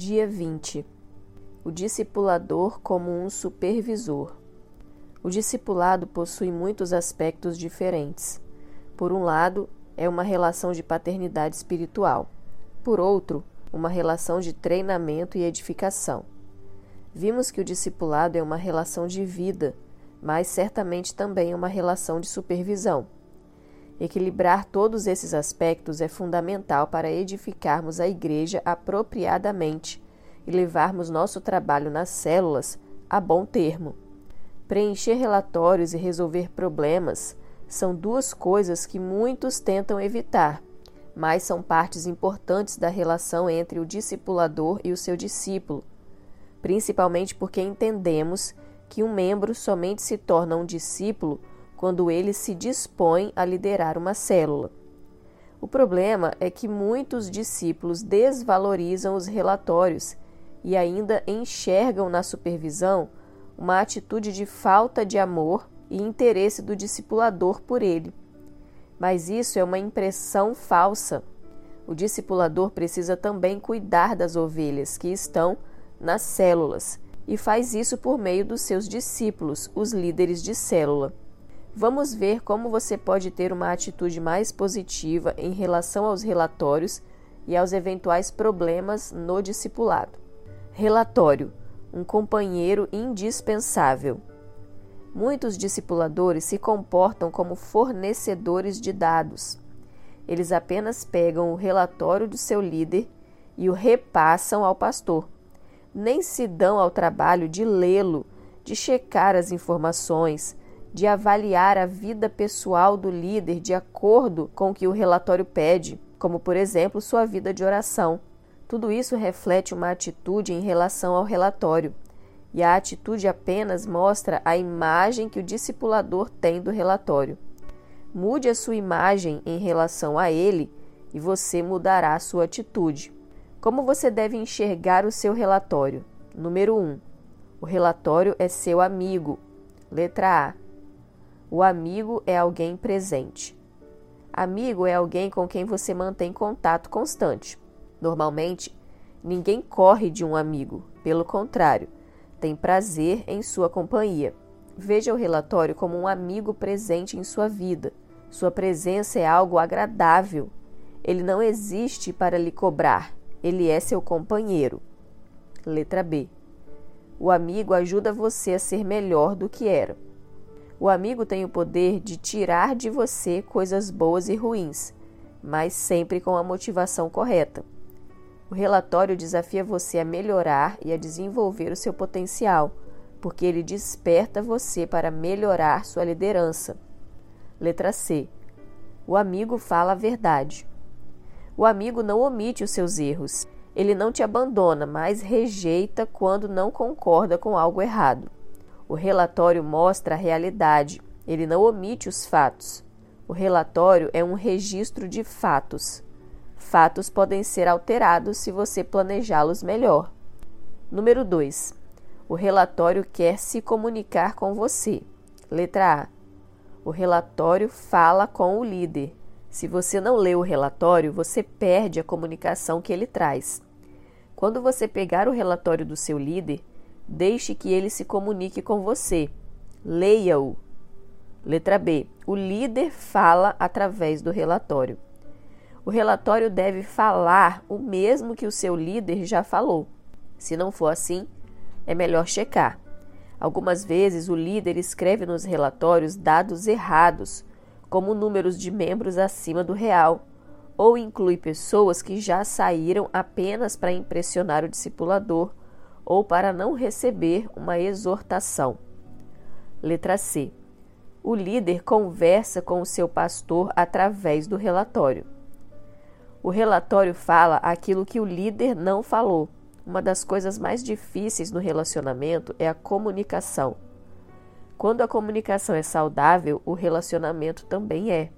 Dia 20 O discipulador como um supervisor. O discipulado possui muitos aspectos diferentes. Por um lado, é uma relação de paternidade espiritual. Por outro, uma relação de treinamento e edificação. Vimos que o discipulado é uma relação de vida, mas certamente também uma relação de supervisão. Equilibrar todos esses aspectos é fundamental para edificarmos a igreja apropriadamente e levarmos nosso trabalho nas células a bom termo. Preencher relatórios e resolver problemas são duas coisas que muitos tentam evitar, mas são partes importantes da relação entre o discipulador e o seu discípulo, principalmente porque entendemos que um membro somente se torna um discípulo quando ele se dispõe a liderar uma célula. O problema é que muitos discípulos desvalorizam os relatórios e ainda enxergam na supervisão uma atitude de falta de amor e interesse do discipulador por ele. Mas isso é uma impressão falsa. O discipulador precisa também cuidar das ovelhas que estão nas células e faz isso por meio dos seus discípulos, os líderes de célula. Vamos ver como você pode ter uma atitude mais positiva em relação aos relatórios e aos eventuais problemas no discipulado. Relatório um companheiro indispensável. Muitos discipuladores se comportam como fornecedores de dados. Eles apenas pegam o relatório do seu líder e o repassam ao pastor. Nem se dão ao trabalho de lê-lo, de checar as informações, de avaliar a vida pessoal do líder de acordo com o que o relatório pede, como, por exemplo, sua vida de oração. Tudo isso reflete uma atitude em relação ao relatório, e a atitude apenas mostra a imagem que o discipulador tem do relatório. Mude a sua imagem em relação a ele e você mudará a sua atitude. Como você deve enxergar o seu relatório? Número 1. Um, o relatório é seu amigo. Letra A. O amigo é alguém presente. Amigo é alguém com quem você mantém contato constante. Normalmente, ninguém corre de um amigo, pelo contrário, tem prazer em sua companhia. Veja o relatório como um amigo presente em sua vida. Sua presença é algo agradável. Ele não existe para lhe cobrar, ele é seu companheiro. Letra B. O amigo ajuda você a ser melhor do que era. O amigo tem o poder de tirar de você coisas boas e ruins, mas sempre com a motivação correta. O relatório desafia você a melhorar e a desenvolver o seu potencial, porque ele desperta você para melhorar sua liderança. Letra C. O amigo fala a verdade. O amigo não omite os seus erros. Ele não te abandona, mas rejeita quando não concorda com algo errado. O relatório mostra a realidade. Ele não omite os fatos. O relatório é um registro de fatos. Fatos podem ser alterados se você planejá-los melhor. Número 2. O relatório quer se comunicar com você. Letra A. O relatório fala com o líder. Se você não lê o relatório, você perde a comunicação que ele traz. Quando você pegar o relatório do seu líder, deixe que ele se comunique com você. Leia-o. Letra B. O líder fala através do relatório. O relatório deve falar o mesmo que o seu líder já falou. Se não for assim, é melhor checar. Algumas vezes o líder escreve nos relatórios dados errados, como números de membros acima do real, ou inclui pessoas que já saíram apenas para impressionar o discipulador ou para não receber uma exortação. Letra C. O líder conversa com o seu pastor através do relatório. O relatório fala aquilo que o líder não falou. Uma das coisas mais difíceis no relacionamento é a comunicação. Quando a comunicação é saudável, o relacionamento também é.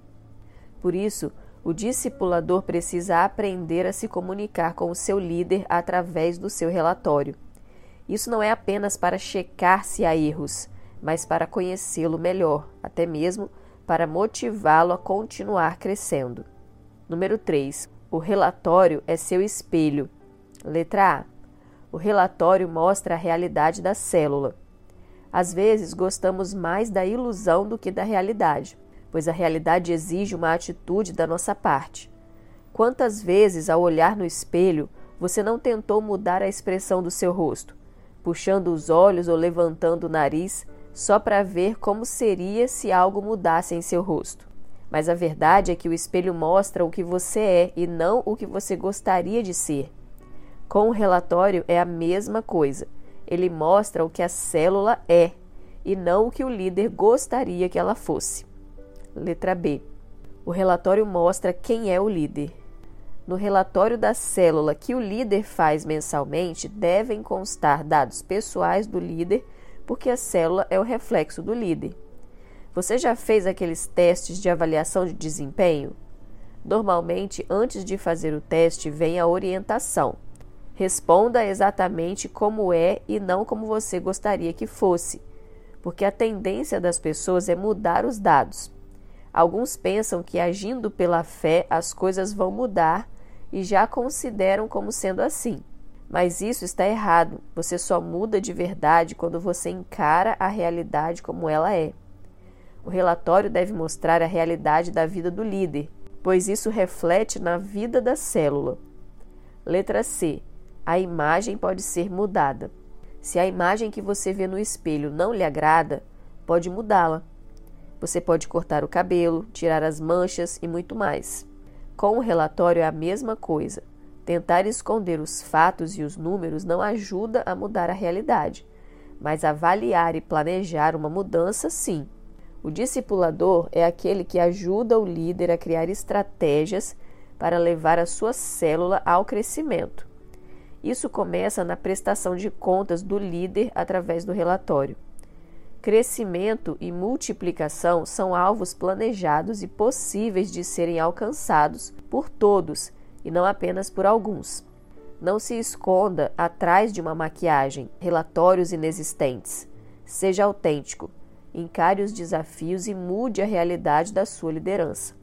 Por isso, o discipulador precisa aprender a se comunicar com o seu líder através do seu relatório. Isso não é apenas para checar se há erros, mas para conhecê-lo melhor, até mesmo para motivá-lo a continuar crescendo. Número 3. O relatório é seu espelho. Letra A. O relatório mostra a realidade da célula. Às vezes gostamos mais da ilusão do que da realidade, pois a realidade exige uma atitude da nossa parte. Quantas vezes, ao olhar no espelho, você não tentou mudar a expressão do seu rosto, puxando os olhos ou levantando o nariz só para ver como seria se algo mudasse em seu rosto? Mas a verdade é que o espelho mostra o que você é e não o que você gostaria de ser. Com o relatório é a mesma coisa. Ele mostra o que a célula é e não o que o líder gostaria que ela fosse. Letra B. O relatório mostra quem é o líder. No relatório da célula que o líder faz mensalmente, devem constar dados pessoais do líder, porque a célula é o reflexo do líder. Você já fez aqueles testes de avaliação de desempenho? Normalmente, antes de fazer o teste, vem a orientação. Responda exatamente como é e não como você gostaria que fosse, porque a tendência das pessoas é mudar os dados. Alguns pensam que agindo pela fé as coisas vão mudar e já consideram como sendo assim. Mas isso está errado. Você só muda de verdade quando você encara a realidade como ela é. O relatório deve mostrar a realidade da vida do líder, pois isso reflete na vida da célula. Letra C. A imagem pode ser mudada. Se a imagem que você vê no espelho não lhe agrada, pode mudá-la. Você pode cortar o cabelo, tirar as manchas e muito mais. Com o relatório é a mesma coisa. Tentar esconder os fatos e os números não ajuda a mudar a realidade, mas avaliar e planejar uma mudança, sim. O discipulador é aquele que ajuda o líder a criar estratégias para levar a sua célula ao crescimento. Isso começa na prestação de contas do líder através do relatório. Crescimento e multiplicação são alvos planejados e possíveis de serem alcançados por todos e não apenas por alguns. Não se esconda atrás de uma maquiagem, relatórios inexistentes. Seja autêntico, encare os desafios e mude a realidade da sua liderança.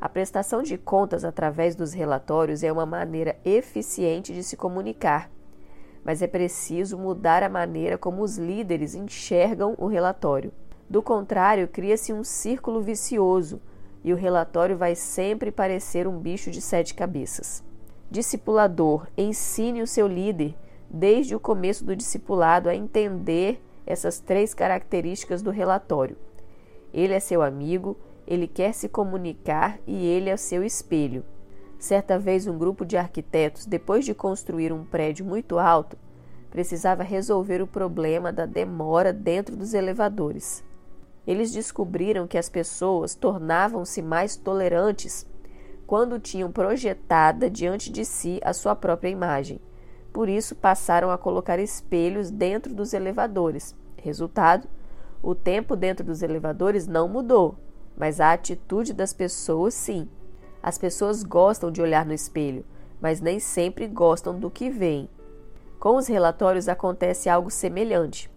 A prestação de contas através dos relatórios é uma maneira eficiente de se comunicar mas é preciso mudar a maneira como os líderes enxergam o relatório. Do contrário, cria-se um círculo vicioso e o relatório vai sempre parecer um bicho de sete cabeças. Discipulador, ensine o seu líder, desde o começo do discipulado, a entender essas três características do relatório. Ele é seu amigo, ele quer se comunicar e ele é seu espelho. Certa vez, um grupo de arquitetos, depois de construir um prédio muito alto, precisava resolver o problema da demora dentro dos elevadores. Eles descobriram que as pessoas tornavam-se mais tolerantes quando tinham projetada diante de si a sua própria imagem. Por isso, passaram a colocar espelhos dentro dos elevadores. Resultado: o tempo dentro dos elevadores não mudou, mas a atitude das pessoas sim. As pessoas gostam de olhar no espelho, mas nem sempre gostam do que veem. Com os relatórios acontece algo semelhante.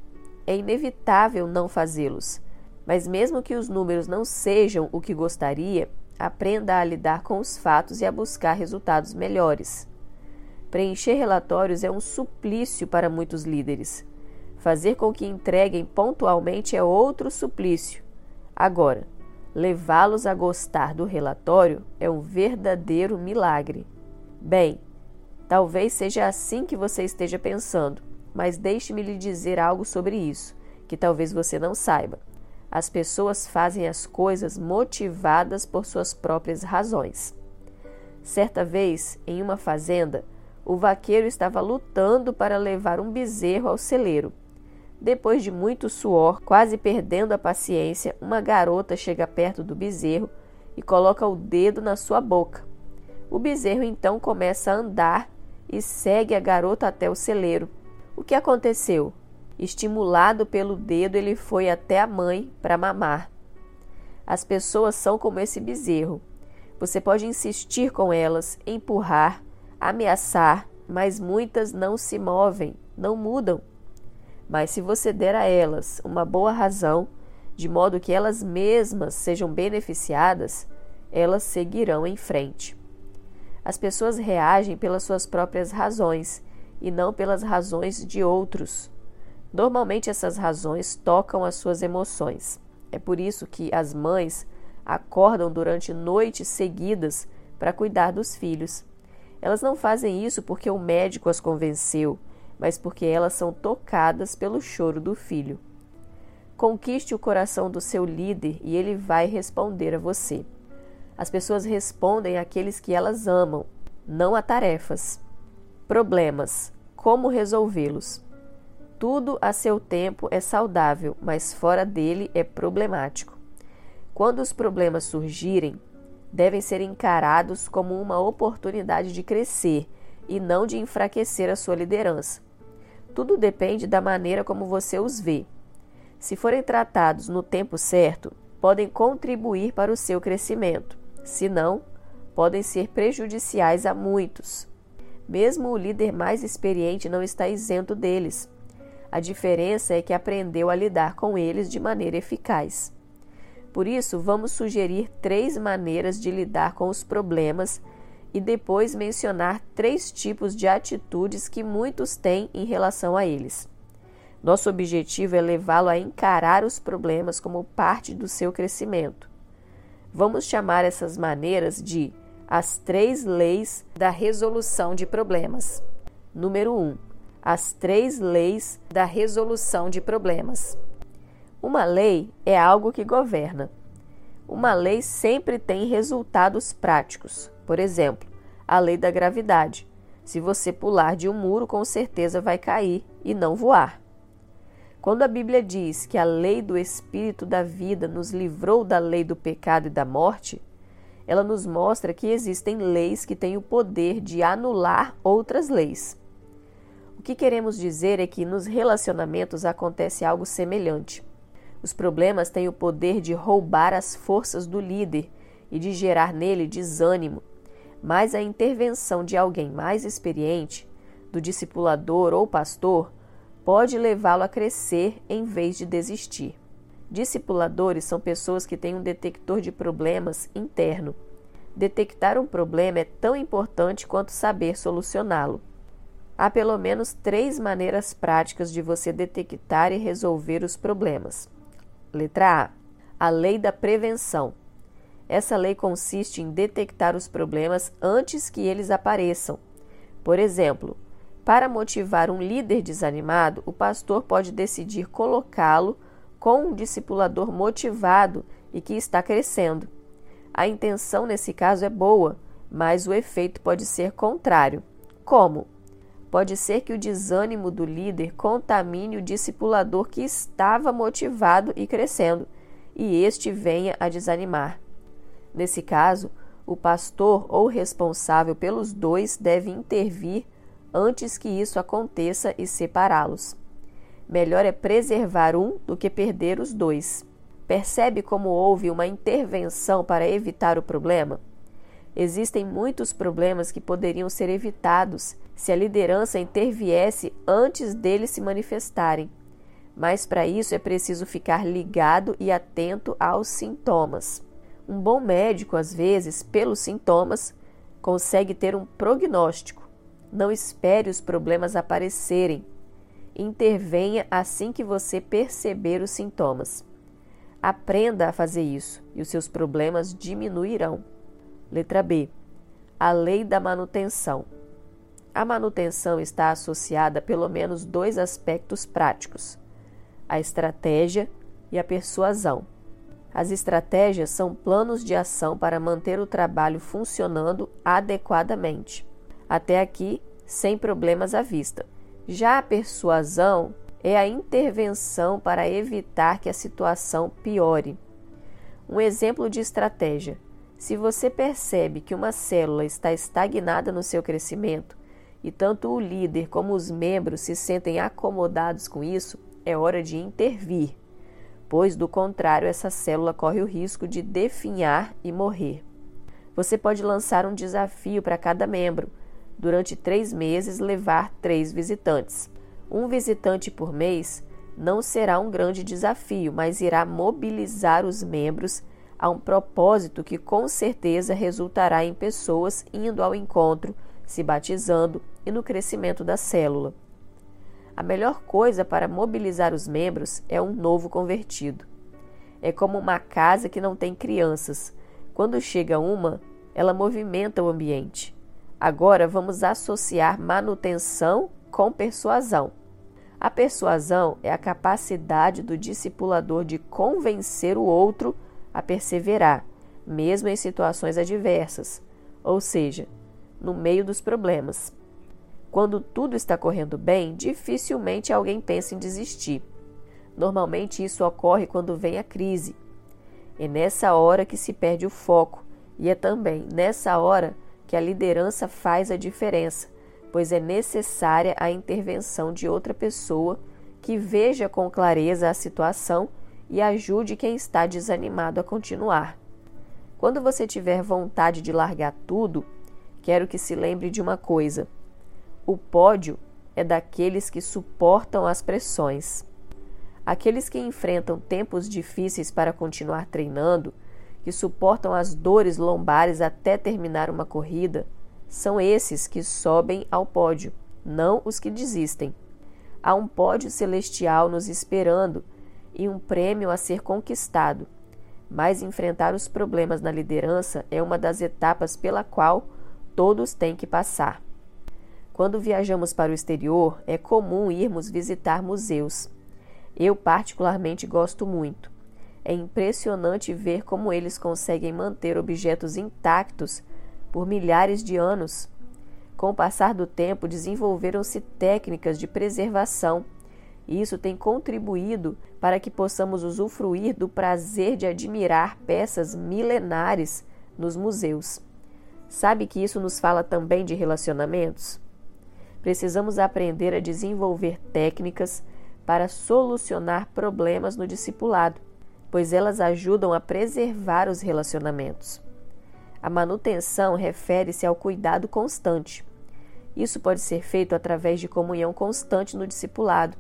É inevitável não fazê-los, mas mesmo que os números não sejam o que gostaria, aprenda a lidar com os fatos e a buscar resultados melhores. Preencher relatórios é um suplício para muitos líderes. Fazer com que entreguem pontualmente é outro suplício. Agora, Levá-los a gostar do relatório é um verdadeiro milagre. Bem, talvez seja assim que você esteja pensando, mas deixe-me lhe dizer algo sobre isso, que talvez você não saiba. As pessoas fazem as coisas motivadas por suas próprias razões. Certa vez, em uma fazenda, o vaqueiro estava lutando para levar um bezerro ao celeiro. Depois de muito suor, quase perdendo a paciência, uma garota chega perto do bezerro e coloca o dedo na sua boca. O bezerro então começa a andar e segue a garota até o celeiro. O que aconteceu? Estimulado pelo dedo, ele foi até a mãe para mamar. As pessoas são como esse bezerro. Você pode insistir com elas, empurrar, ameaçar, mas muitas não se movem, não mudam. Mas se você der a elas uma boa razão, de modo que elas mesmas sejam beneficiadas, elas seguirão em frente. As pessoas reagem pelas suas próprias razões e não pelas razões de outros. Normalmente essas razões tocam as suas emoções. É por isso que as mães acordam durante noites seguidas para cuidar dos filhos. Elas não fazem isso porque o médico as convenceu, mas porque elas são tocadas pelo choro do filho. Conquiste o coração do seu líder e ele vai responder a você. As pessoas respondem àqueles que elas amam, não a tarefas. Problemas: como resolvê-los? Tudo a seu tempo é saudável, mas fora dele é problemático. Quando os problemas surgirem, devem ser encarados como uma oportunidade de crescer e não de enfraquecer a sua liderança. Tudo depende da maneira como você os vê. Se forem tratados no tempo certo, podem contribuir para o seu crescimento. Se não, podem ser prejudiciais a muitos. Mesmo o líder mais experiente não está isento deles. A diferença é que aprendeu a lidar com eles de maneira eficaz. Por isso, vamos sugerir três maneiras de lidar com os problemas e depois mencionar três tipos de atitudes que muitos têm em relação a eles. Nosso objetivo é levá-lo a encarar os problemas como parte do seu crescimento. Vamos chamar essas maneiras de as três leis da resolução de problemas. Número 1. Um, as três leis da resolução de problemas. Uma lei é algo que governa. Uma lei sempre tem resultados práticos. Por exemplo, a lei da gravidade. Se você pular de um muro, com certeza vai cair e não voar. Quando a Bíblia diz que a lei do Espírito da vida nos livrou da lei do pecado e da morte, ela nos mostra que existem leis que têm o poder de anular outras leis. O que queremos dizer é que nos relacionamentos acontece algo semelhante. Os problemas têm o poder de roubar as forças do líder e de gerar nele desânimo, mas a intervenção de alguém mais experiente, do discipulador ou pastor, pode levá-lo a crescer em vez de desistir. Discipuladores são pessoas que têm um detector de problemas interno. Detectar um problema é tão importante quanto saber solucioná-lo. Há pelo menos três maneiras práticas de você detectar e resolver os problemas. Letra A. A lei da prevenção. Essa lei consiste em detectar os problemas antes que eles apareçam. Por exemplo, para motivar um líder desanimado, o pastor pode decidir colocá-lo com um discipulador motivado e que está crescendo. A intenção nesse caso é boa, mas o efeito pode ser contrário. Como? Pode ser que o desânimo do líder contamine o discipulador que estava motivado e crescendo, e este venha a desanimar. Nesse caso, o pastor ou responsável pelos dois deve intervir antes que isso aconteça e separá-los. Melhor é preservar um do que perder os dois. Percebe como houve uma intervenção para evitar o problema? Existem muitos problemas que poderiam ser evitados se a liderança interviesse antes deles se manifestarem. Mas para isso é preciso ficar ligado e atento aos sintomas. Um bom médico, às vezes, pelos sintomas, consegue ter um prognóstico não espere os problemas aparecerem. Intervenha assim que você perceber os sintomas. Aprenda a fazer isso e os seus problemas diminuirão. Letra B. A lei da manutenção. A manutenção está associada a pelo menos dois aspectos práticos: a estratégia e a persuasão. As estratégias são planos de ação para manter o trabalho funcionando adequadamente. Até aqui, sem problemas à vista. Já a persuasão é a intervenção para evitar que a situação piore. Um exemplo de estratégia: se você percebe que uma célula está estagnada no seu crescimento e tanto o líder como os membros se sentem acomodados com isso, é hora de intervir, pois do contrário, essa célula corre o risco de definhar e morrer. Você pode lançar um desafio para cada membro durante três meses, levar três visitantes. Um visitante por mês não será um grande desafio, mas irá mobilizar os membros a um propósito que com certeza resultará em pessoas indo ao encontro, se batizando e no crescimento da célula. A melhor coisa para mobilizar os membros é um novo convertido. É como uma casa que não tem crianças. Quando chega uma, ela movimenta o ambiente. Agora vamos associar manutenção com persuasão. A persuasão é a capacidade do discipulador de convencer o outro a perseverar, mesmo em situações adversas, ou seja, no meio dos problemas. Quando tudo está correndo bem, dificilmente alguém pensa em desistir. Normalmente isso ocorre quando vem a crise. É nessa hora que se perde o foco, e é também nessa hora que a liderança faz a diferença, pois é necessária a intervenção de outra pessoa que veja com clareza a situação e ajude quem está desanimado a continuar. Quando você tiver vontade de largar tudo, quero que se lembre de uma coisa: o pódio é daqueles que suportam as pressões. Aqueles que enfrentam tempos difíceis para continuar treinando, que suportam as dores lombares até terminar uma corrida, são esses que sobem ao pódio, não os que desistem. Há um pódio celestial nos esperando e um prêmio a ser conquistado. Mas enfrentar os problemas na liderança é uma das etapas pela qual todos têm que passar. Quando viajamos para o exterior, é comum irmos visitar museus. Eu, particularmente, gosto muito. É impressionante ver como eles conseguem manter objetos intactos por milhares de anos. Com o passar do tempo, desenvolveram-se técnicas de preservação, e isso tem contribuído para que possamos usufruir do prazer de admirar peças milenares nos museus. Sabe que isso nos fala também de relacionamentos? Precisamos aprender a desenvolver técnicas para solucionar problemas no discipulado, pois elas ajudam a preservar os relacionamentos. A manutenção refere-se ao cuidado constante. Isso pode ser feito através de comunhão constante no discipulado,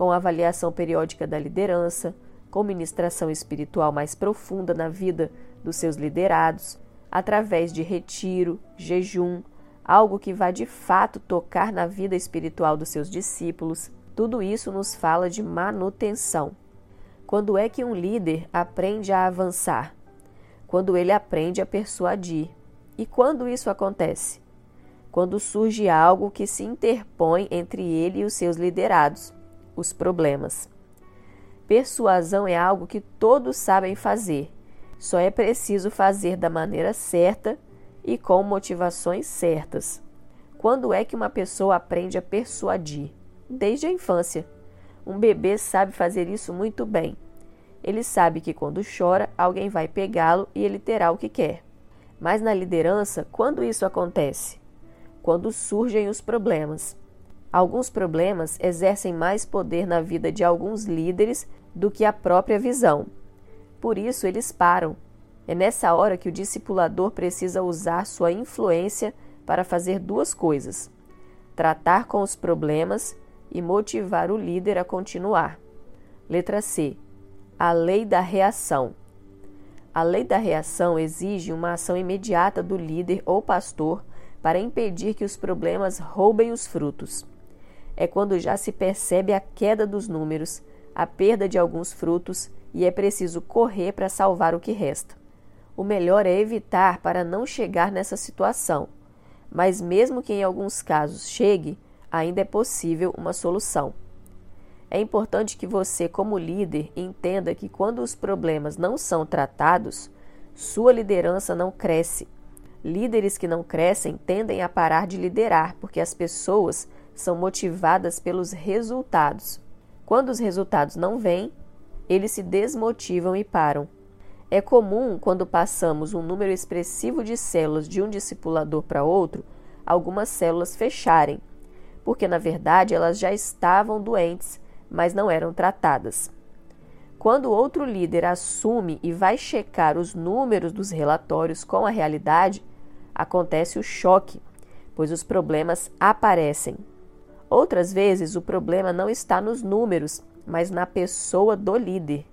com avaliação periódica da liderança, com ministração espiritual mais profunda na vida dos seus liderados, através de retiro, jejum, algo que vá de fato tocar na vida espiritual dos seus discípulos. Tudo isso nos fala de manutenção. Quando é que um líder aprende a avançar? quando ele aprende a persuadir. E quando isso acontece? Quando surge algo que se interpõe entre ele e os seus liderados, os problemas. Persuasão é algo que todos sabem fazer, só é preciso fazer da maneira certa e com motivações certas. Quando é que uma pessoa aprende a persuadir? Desde a infância. Um bebê sabe fazer isso muito bem. Ele sabe que quando chora, alguém vai pegá-lo e ele terá o que quer. Mas na liderança, quando isso acontece? Quando surgem os problemas. Alguns problemas exercem mais poder na vida de alguns líderes do que a própria visão. Por isso, eles param. É nessa hora que o discipulador precisa usar sua influência para fazer duas coisas: tratar com os problemas e motivar o líder a continuar. Letra C a lei da reação. A lei da reação exige uma ação imediata do líder ou pastor para impedir que os problemas roubem os frutos. É quando já se percebe a queda dos números, a perda de alguns frutos e é preciso correr para salvar o que resta. O melhor é evitar para não chegar nessa situação, mas mesmo que em alguns casos chegue, ainda é possível uma solução. É importante que você, como líder, entenda que quando os problemas não são tratados, sua liderança não cresce. Líderes que não crescem tendem a parar de liderar, porque as pessoas são motivadas pelos resultados. Quando os resultados não vêm, eles se desmotivam e param. É comum, quando passamos um número expressivo de células de um discipulador para outro, algumas células fecharem, porque na verdade elas já estavam doentes mas não eram tratadas. Quando outro líder assume e vai checar os números dos relatórios com a realidade, acontece o choque, pois os problemas aparecem. Outras vezes, o problema não está nos números, mas na pessoa do líder.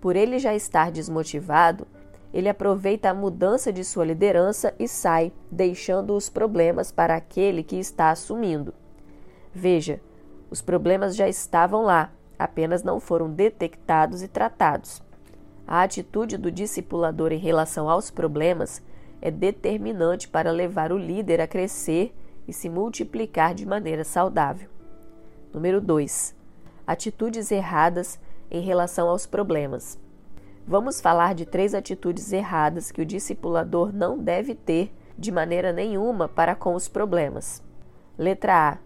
Por ele já estar desmotivado, ele aproveita a mudança de sua liderança e sai, deixando os problemas para aquele que está assumindo. Veja, os problemas já estavam lá, apenas não foram detectados e tratados. A atitude do discipulador em relação aos problemas é determinante para levar o líder a crescer e se multiplicar de maneira saudável. Número 2. Atitudes erradas em relação aos problemas. Vamos falar de três atitudes erradas que o discipulador não deve ter de maneira nenhuma para com os problemas. Letra A.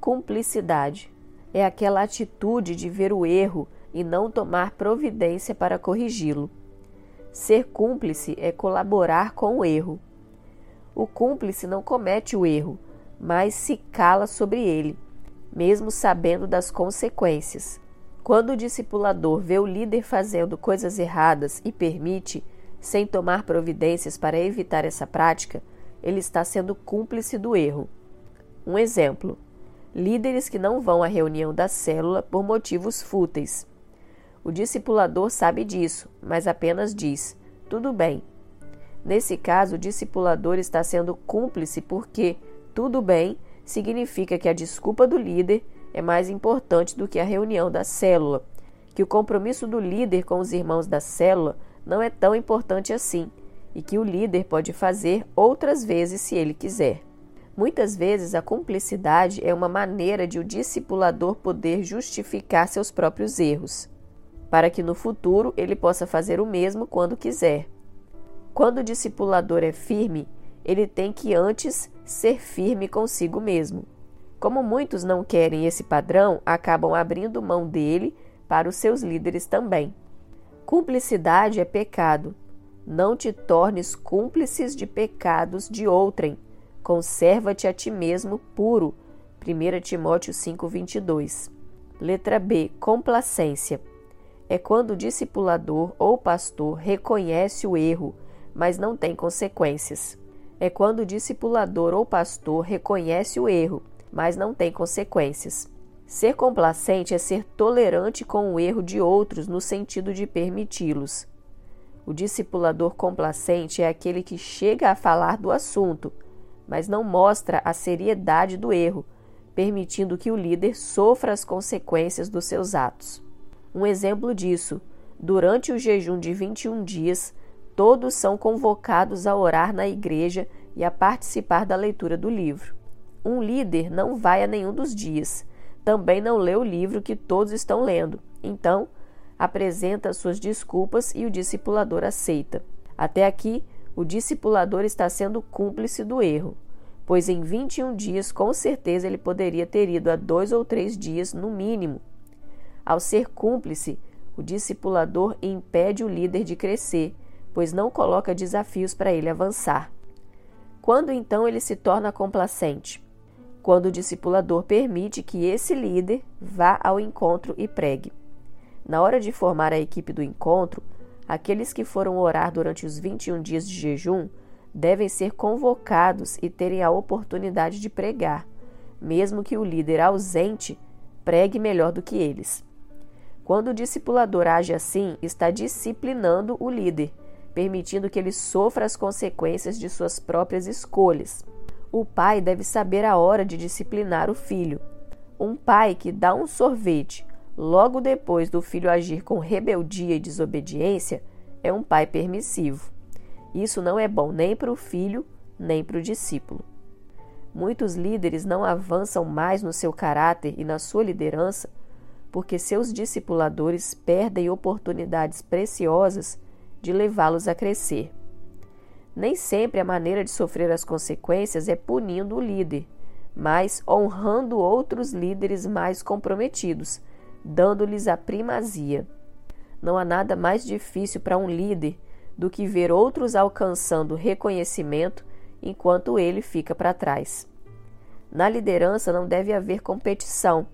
Cumplicidade. É aquela atitude de ver o erro e não tomar providência para corrigi-lo. Ser cúmplice é colaborar com o erro. O cúmplice não comete o erro, mas se cala sobre ele, mesmo sabendo das consequências. Quando o discipulador vê o líder fazendo coisas erradas e permite, sem tomar providências para evitar essa prática, ele está sendo cúmplice do erro. Um exemplo: líderes que não vão à reunião da célula por motivos fúteis. O discipulador sabe disso, mas apenas diz: tudo bem. Nesse caso, o discipulador está sendo cúmplice porque tudo bem significa que a desculpa do líder é mais importante do que a reunião da célula, que o compromisso do líder com os irmãos da célula não é tão importante assim e que o líder pode fazer outras vezes se ele quiser. Muitas vezes a cumplicidade é uma maneira de o discipulador poder justificar seus próprios erros, para que no futuro ele possa fazer o mesmo quando quiser. Quando o discipulador é firme, ele tem que antes ser firme consigo mesmo. Como muitos não querem esse padrão, acabam abrindo mão dele para os seus líderes também. Cumplicidade é pecado. Não te tornes cúmplices de pecados de outrem. Conserva-te a ti mesmo puro. 1 Timóteo 5:22. Letra B. Complacência. É quando o discipulador ou pastor reconhece o erro, mas não tem consequências. É quando o discipulador ou pastor reconhece o erro, mas não tem consequências. Ser complacente é ser tolerante com o erro de outros no sentido de permiti-los. O discipulador complacente é aquele que chega a falar do assunto, mas não mostra a seriedade do erro, permitindo que o líder sofra as consequências dos seus atos. Um exemplo disso, durante o jejum de 21 dias, todos são convocados a orar na igreja e a participar da leitura do livro. Um líder não vai a nenhum dos dias, também não lê o livro que todos estão lendo. Então, apresenta suas desculpas e o discipulador aceita. Até aqui, o discipulador está sendo cúmplice do erro, pois em 21 dias, com certeza, ele poderia ter ido a dois ou três dias no mínimo. Ao ser cúmplice, o discipulador impede o líder de crescer, pois não coloca desafios para ele avançar. Quando então ele se torna complacente? quando o discipulador permite que esse líder vá ao encontro e pregue. Na hora de formar a equipe do encontro, aqueles que foram orar durante os 21 dias de jejum devem ser convocados e terem a oportunidade de pregar, mesmo que o líder ausente pregue melhor do que eles. Quando o discipulador age assim, está disciplinando o líder, permitindo que ele sofra as consequências de suas próprias escolhas. O pai deve saber a hora de disciplinar o filho. Um pai que dá um sorvete logo depois do filho agir com rebeldia e desobediência é um pai permissivo. Isso não é bom nem para o filho, nem para o discípulo. Muitos líderes não avançam mais no seu caráter e na sua liderança porque seus discipuladores perdem oportunidades preciosas de levá-los a crescer. Nem sempre a maneira de sofrer as consequências é punindo o líder, mas honrando outros líderes mais comprometidos, dando-lhes a primazia. Não há nada mais difícil para um líder do que ver outros alcançando reconhecimento enquanto ele fica para trás. Na liderança não deve haver competição,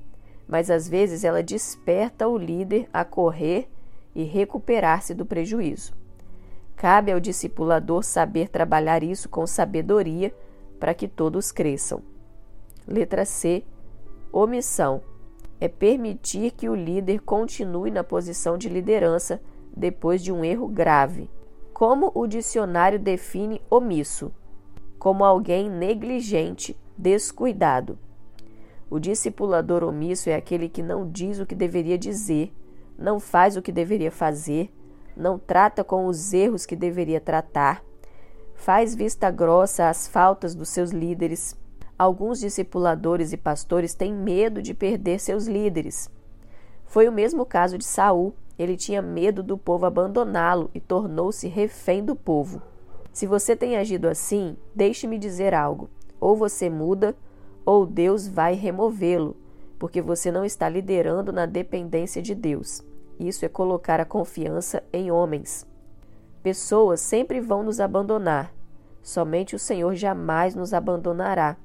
mas às vezes ela desperta o líder a correr e recuperar-se do prejuízo. Cabe ao discipulador saber trabalhar isso com sabedoria para que todos cresçam. Letra C. Omissão. É permitir que o líder continue na posição de liderança depois de um erro grave. como o dicionário define omisso? Como alguém negligente, descuidado. O discipulador omisso é aquele que não diz o que deveria dizer, não faz o que deveria fazer, não trata com os erros que deveria tratar, faz vista grossa às faltas dos seus líderes. Alguns discipuladores e pastores têm medo de perder seus líderes. Foi o mesmo caso de Saul. Ele tinha medo do povo abandoná-lo e tornou-se refém do povo. Se você tem agido assim, deixe-me dizer algo. Ou você muda, ou Deus vai removê-lo, porque você não está liderando na dependência de Deus. Isso é colocar a confiança em homens. Pessoas sempre vão nos abandonar, somente o Senhor jamais nos abandonará.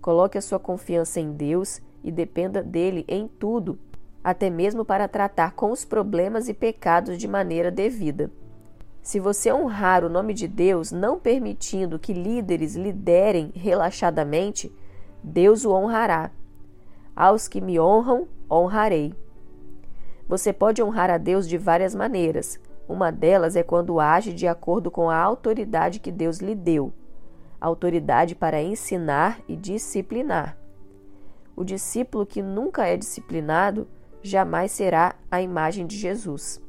Coloque a sua confiança em Deus e dependa dele em tudo, até mesmo para tratar com os problemas e pecados de maneira devida. Se você honrar o nome de Deus, não permitindo que líderes liderem relaxadamente, Deus o honrará. Aos que me honram, honrarei. Você pode honrar a Deus de várias maneiras. Uma delas é quando age de acordo com a autoridade que Deus lhe deu autoridade para ensinar e disciplinar. O discípulo que nunca é disciplinado jamais será a imagem de Jesus,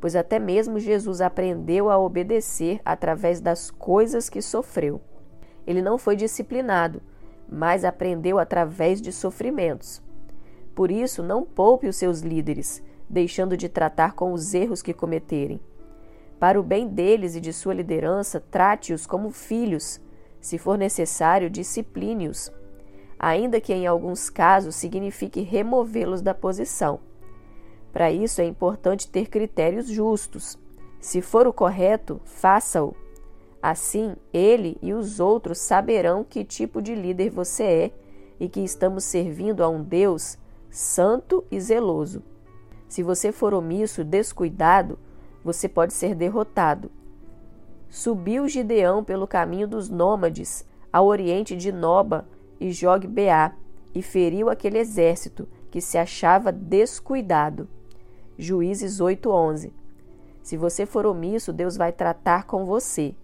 pois até mesmo Jesus aprendeu a obedecer através das coisas que sofreu. Ele não foi disciplinado, mas aprendeu através de sofrimentos. Por isso, não poupe os seus líderes, deixando de tratar com os erros que cometerem. Para o bem deles e de sua liderança, trate-os como filhos. Se for necessário, discipline-os, ainda que em alguns casos signifique removê-los da posição. Para isso é importante ter critérios justos. Se for o correto, faça-o. Assim, ele e os outros saberão que tipo de líder você é e que estamos servindo a um Deus santo e zeloso. Se você for omisso, descuidado, você pode ser derrotado. Subiu Gideão pelo caminho dos nômades, ao oriente de Noba e Jogbeá, e feriu aquele exército que se achava descuidado. Juízes 8:11. Se você for omisso, Deus vai tratar com você.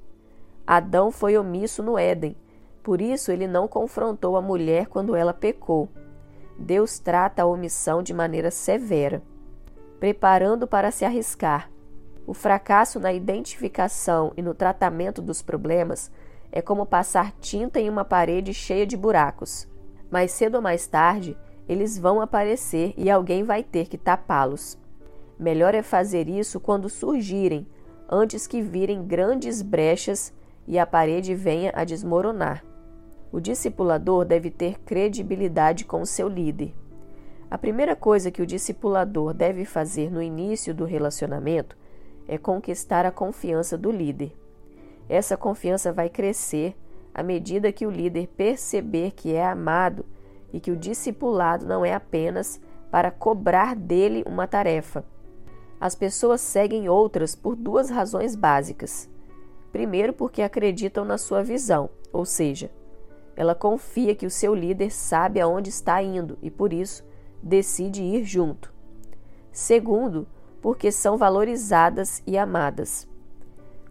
Adão foi omisso no Éden, por isso ele não confrontou a mulher quando ela pecou. Deus trata a omissão de maneira severa, preparando para se arriscar. O fracasso na identificação e no tratamento dos problemas é como passar tinta em uma parede cheia de buracos. Mais cedo ou mais tarde, eles vão aparecer e alguém vai ter que tapá-los. Melhor é fazer isso quando surgirem, antes que virem grandes brechas e a parede venha a desmoronar. O discipulador deve ter credibilidade com seu líder. A primeira coisa que o discipulador deve fazer no início do relacionamento é conquistar a confiança do líder. Essa confiança vai crescer à medida que o líder perceber que é amado e que o discipulado não é apenas para cobrar dele uma tarefa. As pessoas seguem outras por duas razões básicas. Primeiro, porque acreditam na sua visão, ou seja, ela confia que o seu líder sabe aonde está indo e, por isso, decide ir junto. Segundo, porque são valorizadas e amadas.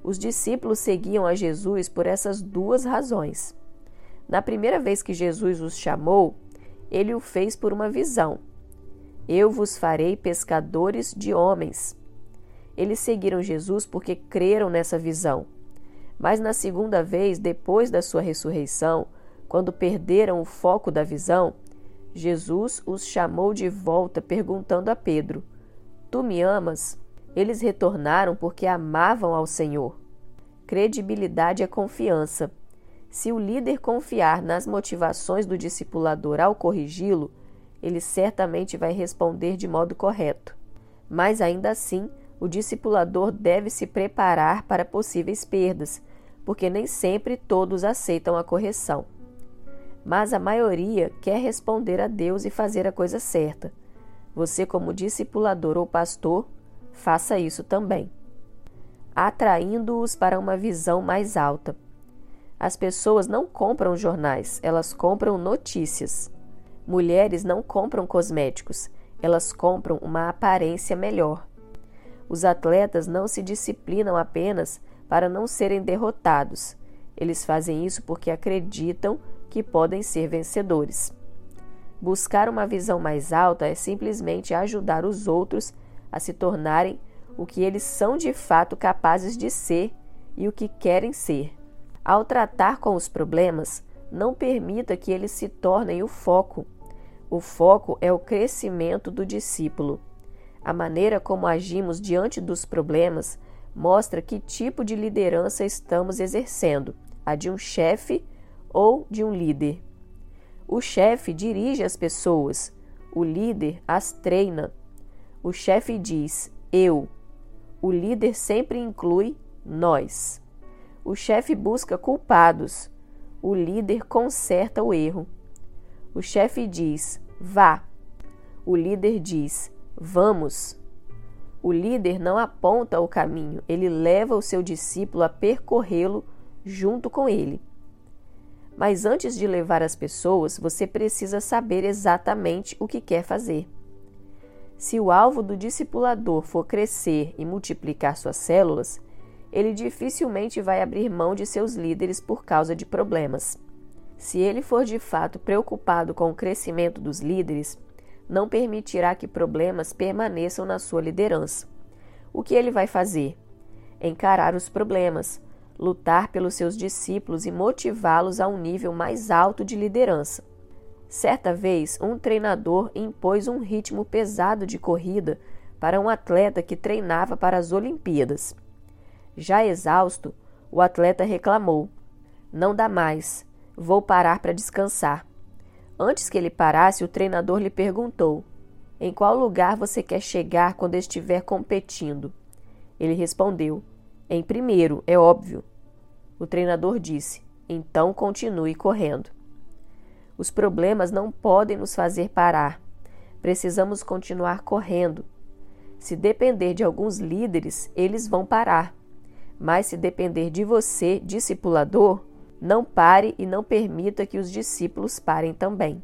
Os discípulos seguiam a Jesus por essas duas razões. Na primeira vez que Jesus os chamou, ele o fez por uma visão. Eu vos farei pescadores de homens. Eles seguiram Jesus porque creram nessa visão. Mas na segunda vez, depois da sua ressurreição, quando perderam o foco da visão, Jesus os chamou de volta, perguntando a Pedro: Tu me amas? Eles retornaram porque amavam ao Senhor. Credibilidade é confiança. Se o líder confiar nas motivações do discipulador ao corrigi-lo, ele certamente vai responder de modo correto. Mas ainda assim, o discipulador deve se preparar para possíveis perdas, porque nem sempre todos aceitam a correção mas a maioria quer responder a Deus e fazer a coisa certa. Você, como discipulador ou pastor, faça isso também. Atraindo-os para uma visão mais alta. As pessoas não compram jornais, elas compram notícias. Mulheres não compram cosméticos, elas compram uma aparência melhor. Os atletas não se disciplinam apenas para não serem derrotados. Eles fazem isso porque acreditam que podem ser vencedores. Buscar uma visão mais alta é simplesmente ajudar os outros a se tornarem o que eles são de fato capazes de ser e o que querem ser. Ao tratar com os problemas, não permita que eles se tornem o foco. O foco é o crescimento do discípulo. A maneira como agimos diante dos problemas mostra que tipo de liderança estamos exercendo: a de um chefe ou de um líder. O chefe dirige as pessoas, o líder as treina. O chefe diz eu. O líder sempre inclui nós. O chefe busca culpados, o líder conserta o erro. O chefe diz: vá. O líder diz: vamos. O líder não aponta o caminho, ele leva o seu discípulo a percorrê-lo junto com ele. Mas antes de levar as pessoas, você precisa saber exatamente o que quer fazer. Se o alvo do discipulador for crescer e multiplicar suas células, ele dificilmente vai abrir mão de seus líderes por causa de problemas. Se ele for de fato preocupado com o crescimento dos líderes, não permitirá que problemas permaneçam na sua liderança. O que ele vai fazer? Encarar os problemas, lutar pelos seus discípulos e motivá-los a um nível mais alto de liderança. Certa vez, um treinador impôs um ritmo pesado de corrida para um atleta que treinava para as Olimpíadas. Já exausto, o atleta reclamou: Não dá mais, vou parar para descansar. Antes que ele parasse, o treinador lhe perguntou: Em qual lugar você quer chegar quando estiver competindo? Ele respondeu: Em primeiro, é óbvio. O treinador disse: Então continue correndo. Os problemas não podem nos fazer parar. Precisamos continuar correndo. Se depender de alguns líderes, eles vão parar. Mas se depender de você, discipulador, não pare e não permita que os discípulos parem também.